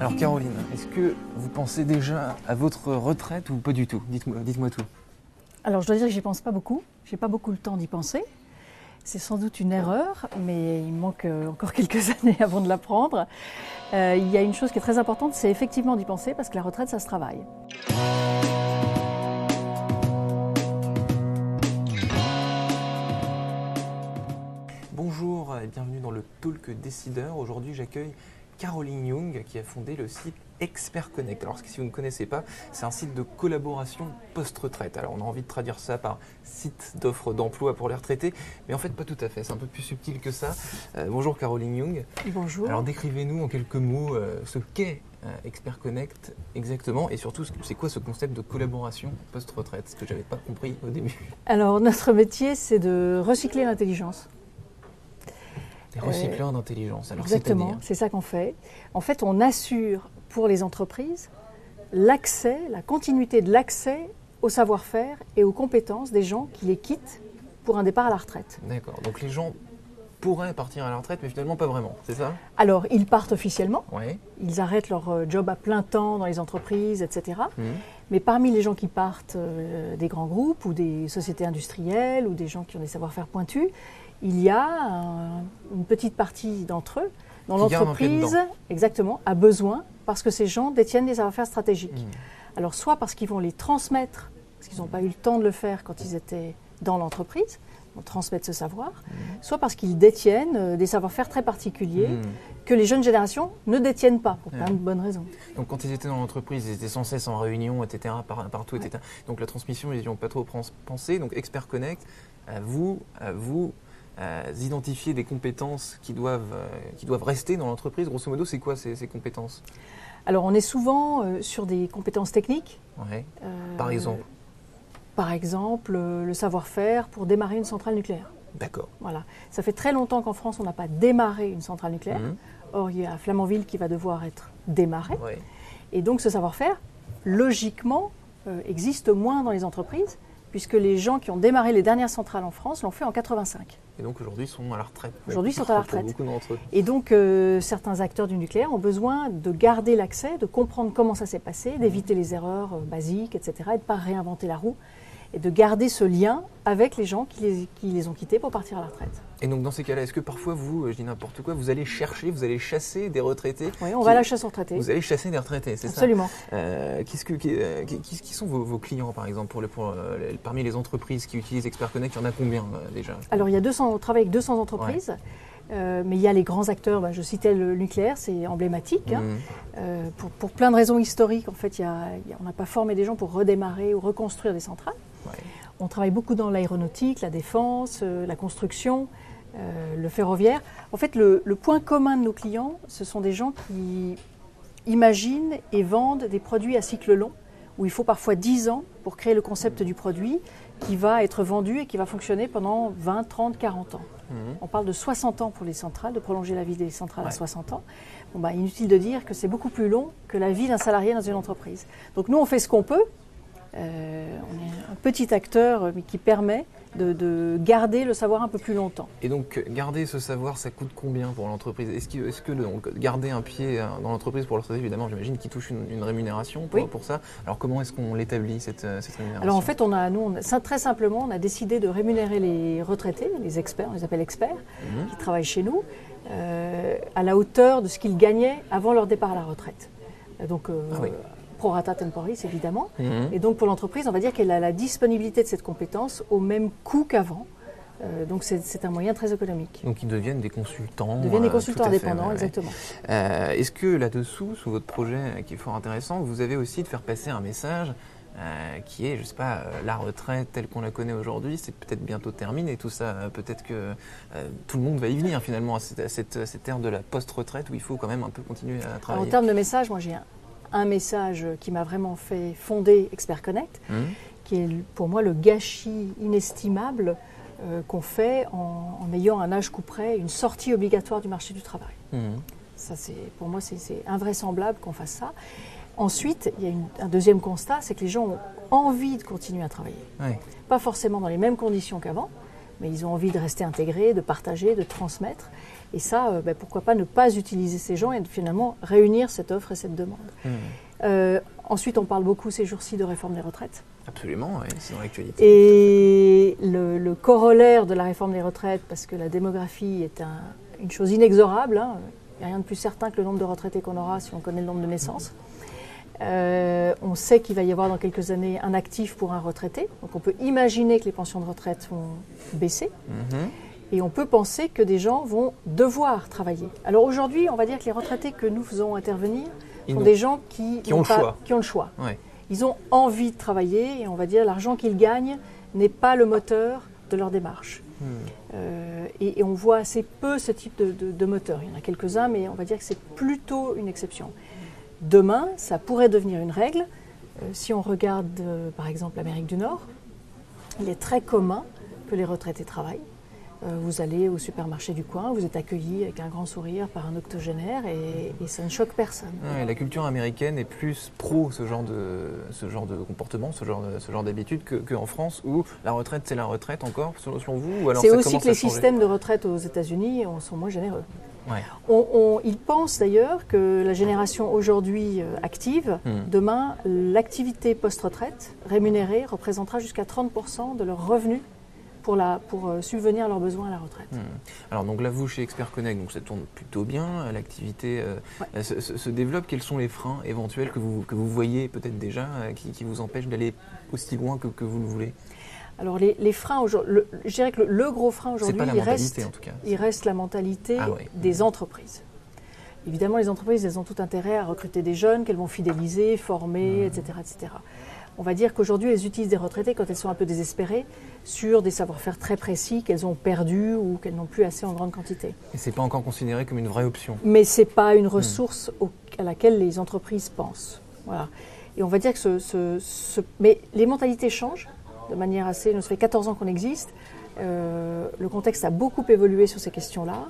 Alors Caroline, est-ce que vous pensez déjà à votre retraite ou pas du tout? Dites-moi dites tout. Alors je dois dire que j'y pense pas beaucoup. J'ai pas beaucoup le temps d'y penser. C'est sans doute une erreur, mais il manque euh, encore quelques années avant de la prendre. Euh, il y a une chose qui est très importante, c'est effectivement d'y penser parce que la retraite, ça se travaille. Bonjour et bienvenue dans le Talk Décideur. Aujourd'hui, j'accueille Caroline Young qui a fondé le site Expert Connect. Alors, si vous ne connaissez pas, c'est un site de collaboration post-retraite. Alors, on a envie de traduire ça par site d'offres d'emploi pour les retraités, mais en fait, pas tout à fait. C'est un peu plus subtil que ça. Euh, bonjour Caroline Young. Bonjour. Alors, décrivez-nous en quelques mots euh, ce qu'est euh, Expert Connect exactement et surtout, c'est quoi ce concept de collaboration post-retraite? Ce que j'avais pas compris au début. Alors, notre métier, c'est de recycler l'intelligence. Des recycleurs d'intelligence. Alors, Exactement, c'est ça qu'on fait. En fait, on assure pour les entreprises l'accès, la continuité de l'accès au savoir-faire et aux compétences des gens qui les quittent pour un départ à la retraite. D'accord. Donc les gens pourraient partir à la retraite, mais finalement pas vraiment, c'est ça? Alors, ils partent officiellement. Oui. Ils arrêtent leur euh, job à plein temps dans les entreprises, etc. Mmh. Mais parmi les gens qui partent euh, des grands groupes ou des sociétés industrielles ou des gens qui ont des savoir-faire pointus, il y a un- une petite partie d'entre eux dont l'entreprise, exactement, a besoin parce que ces gens détiennent des savoir-faire stratégiques. Mmh. Alors, soit parce qu'ils vont les transmettre, parce qu'ils n'ont pas eu le temps de le faire quand ils étaient dans l'entreprise, vont transmettre ce savoir, soit parce qu'ils détiennent euh, des savoir-faire très particuliers Mmh. que les jeunes générations ne détiennent pas, pour plein de bonnes raisons. Donc quand ils étaient dans l'entreprise, ils étaient sans cesse en réunion, etc., par- partout, etc. Donc la transmission, ils n'y ont pas trop pens- pensé. Donc Expert Connect, à vous, à vous euh, identifier des compétences qui doivent, euh, qui doivent rester dans l'entreprise. Grosso modo, c'est quoi ces, ces compétences? Alors, on est souvent euh, sur des compétences techniques. Ouais. euh, Par exemple? Par exemple, le savoir-faire pour démarrer une centrale nucléaire. D'accord. Voilà. Ça fait très longtemps qu'en France, on n'a pas démarré une centrale nucléaire. Mhm. Or, il y a Flamanville qui va devoir être démarrée. Ouais. Et donc, ce savoir-faire, logiquement, existe moins dans les entreprises, puisque les gens qui ont démarré les dernières centrales en France l'ont fait en 85. Et donc aujourd'hui, ils sont à la retraite. Aujourd'hui, ils sont à la retraite. Beaucoup d'entre eux. Et donc, euh, certains acteurs du nucléaire ont besoin de garder l'accès, de comprendre comment ça s'est passé, d'éviter les erreurs euh, basiques, etc., et de ne pas réinventer la roue, et de garder ce lien avec les gens qui les, qui les ont quittés pour partir à la retraite. Et donc dans ces cas-là, est-ce que parfois vous, euh, je dis n'importe quoi, vous allez chercher, vous allez chasser des retraités Oui, on qui- va à la chasse aux retraités. Vous allez chasser des retraités, c'est ça Absolument. Euh, qu'est-ce que, qui, euh, qui- qui- sont vos, vos clients, par exemple, pour les- pour, euh, parmi les entreprises qui utilisent Expert Connect Il y en a combien euh, déjà? Alors, il y a 200, on travaille avec 200 entreprises, euh, mais il y a les grands acteurs. bah, je citais le nucléaire, c'est emblématique. hein. Euh, pour, pour plein de raisons historiques, en fait, y a- y a- on n'a pas formé des gens pour redémarrer ou reconstruire des centrales. On travaille beaucoup dans l'aéronautique, la défense, euh, la construction, euh, le ferroviaire. En fait, le, le point commun de nos clients, ce sont des gens qui imaginent et vendent des produits à cycle long, où il faut parfois 10 ans pour créer le concept du produit qui va être vendu et qui va fonctionner pendant 20, 30, 40 ans. Mhm. On parle de 60 ans pour les centrales, de prolonger la vie des centrales à Ouais. 60 ans. Bon, bah, inutile de dire que c'est beaucoup plus long que la vie d'un salarié dans une entreprise. Donc nous, on fait ce qu'on peut. Euh, on est un petit acteur, euh, mais qui permet de, de garder le savoir un peu plus longtemps. Et donc, garder ce savoir, ça coûte combien pour l'entreprise? Est-ce que, le- garder un pied euh, dans l'entreprise pour le retraité, évidemment, j'imagine qu'il touche une, une rémunération pour, Oui. pour ça. Alors, comment est-ce qu'on l'établit, cette, cette rémunération? Alors en fait, on a, nous, on a- ça, très simplement, on a décidé de rémunérer les retraités, les experts, on les appelle experts, Mhm. qui travaillent chez nous, euh, à la hauteur de ce qu'ils gagnaient avant leur départ à la retraite. Donc, euh, Ah oui. Pro rata temporis, évidemment. Mhm. Et donc pour l'entreprise, on va dire qu'elle a la disponibilité de cette compétence au même coût qu'avant. Euh, donc c'est un moyen très économique. Donc, ils deviennent des consultants. Ils deviennent des euh, consultants fait, indépendants, exactement. Euh, Est-ce que là-dessous, sous votre projet qui est fort intéressant, vous avez aussi de faire passer un message qui est, je sais pas, la retraite telle qu'on la connaît aujourd'hui, c'est peut-être bientôt terminé tout ça. Peut-être que tout le monde va y venir finalement à cette, à cette, à cette ère de la post-retraite où il faut quand même un peu continuer à Alors, en travailler. termes de message, moi j'ai un, un message qui m'a vraiment fait fonder Expert Connect, Hum, qui est pour moi le gâchis inestimable euh, qu'on fait en, en ayant un âge coup près, une sortie obligatoire du marché du travail. hum. Ça, c'est, pour moi, c'est, invraisemblable qu'on fasse ça. Ensuite, il y a une- un deuxième constat, c'est que les gens ont envie de continuer à travailler. Pas forcément dans les mêmes conditions qu'avant, mais ils ont envie de rester intégrés, de partager, de transmettre. Et ça, euh, ben, pourquoi pas ne pas utiliser ces gens et finalement réunir cette offre et cette demande. Hmm. Euh, ensuite, on parle beaucoup ces jours-ci de réforme des retraites. Absolument, oui, c'est dans l'actualité. Et le, le corollaire de la réforme des retraites, parce que la démographie est un- une chose inexorable, hein, il n'y a rien de plus certain que le nombre de retraités qu'on aura si on connaît le nombre de naissances. Euh, on sait qu'il va y avoir dans quelques années un actif pour un retraité, donc on peut imaginer que les pensions de retraite vont baisser. Mhm. Et on peut penser que des gens vont devoir travailler. Alors aujourd'hui, on va dire que les retraités que nous faisons intervenir sont des gens qui, Qui ont le choix. qui ont le choix. Ouais. Ils ont envie de travailler et on va dire l'argent qu'ils gagnent n'est pas le moteur de leur démarche. Hmm. Euh, et, et on voit assez peu ce type de, de- de moteur. Il y en a quelques-uns, mais on va dire que c'est plutôt une exception. Demain, ça pourrait devenir une règle. Euh, si on regarde euh, par exemple l'Amérique du Nord, il est très commun que les retraités travaillent. Euh, vous allez au supermarché du coin, vous êtes accueilli avec un grand sourire par un octogénaire et, et ça ne choque personne. Ouais, la culture américaine est plus pro ce genre de, ce genre de comportement, ce genre, de- ce genre d'habitude que- qu'en France où la retraite c'est la retraite encore, selon, selon vous C'est aussi que les systèmes de retraite aux États-Unis sont moins généreux. Ouais. On, on- ils pensent d'ailleurs que la génération aujourd'hui euh, active, Hmm. demain, l'activité post-retraite rémunérée représentera jusqu'à 30% de leurs revenus pour, la, pour euh, subvenir à leurs besoins à la retraite. Hmm. Alors donc là vous chez Expert Connect, donc ça tourne plutôt bien, l'activité euh, Ouais. euh, se, se- se développe. Quels sont les freins éventuels que vous, que vous voyez peut-être déjà euh, qui, qui vous empêchent d'aller aussi loin que, que vous le voulez? Alors les, les freins, aujourd'hui- le- je dirais que le, le gros frein aujourd'hui, il reste, en tout cas. il reste la mentalité Ah ouais. des entreprises. Évidemment, les entreprises, elles ont tout intérêt à recruter des jeunes qu'elles vont fidéliser, former, etc., etc. On va dire qu'aujourd'hui, elles utilisent des retraités quand elles sont un peu désespérées sur des savoir-faire très précis qu'elles ont perdus ou qu'elles n'ont plus assez en grande quantité. Et c'est pas encore considéré comme une vraie option. Mais ce n'est pas une ressource au- à laquelle les entreprises pensent. Voilà. Et on va dire que ce, ce- ce- Mais les mentalités changent de manière assez... Nous, ça fait 14 ans qu'on existe. Euh, le contexte a beaucoup évolué sur ces questions-là.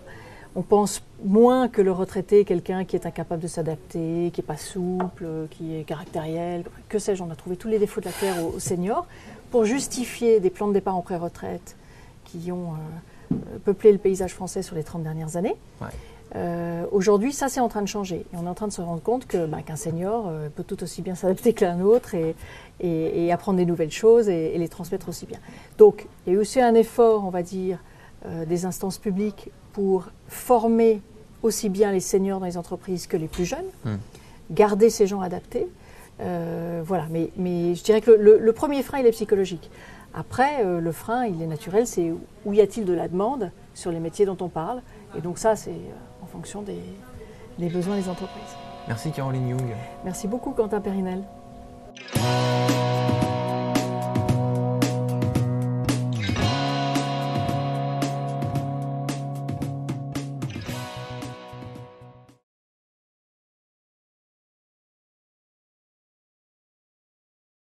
On pense moins que le retraité est quelqu'un qui est incapable de s'adapter, qui n'est pas souple, qui est caractériel, que sais-je, on a trouvé tous les défauts de la terre aux, seniors pour justifier des plans de départ en pré-retraite qui ont euh, peuplé le paysage français sur les 30 dernières années. Euh, Aujourd'hui, ça c'est en train de changer. Et on est en train de se rendre compte que, bah, qu'un senior euh, peut tout aussi bien s'adapter qu'un autre et, et- et apprendre des nouvelles choses et, et les transmettre aussi bien. Donc, il y a eu aussi un effort, on va dire, euh, des instances publiques pour former aussi bien les seniors dans les entreprises que les plus jeunes, Hmm. garder ces gens adaptés. Voilà, mais, mais je dirais que le, le premier frein, il est psychologique. Après, le frein, il est naturel, c'est où y a-t-il de la demande sur les métiers dont on parle? Et donc ça, c'est fonction des, des besoins des entreprises. Merci Caroline Young. Merci beaucoup, Quentin Périnel.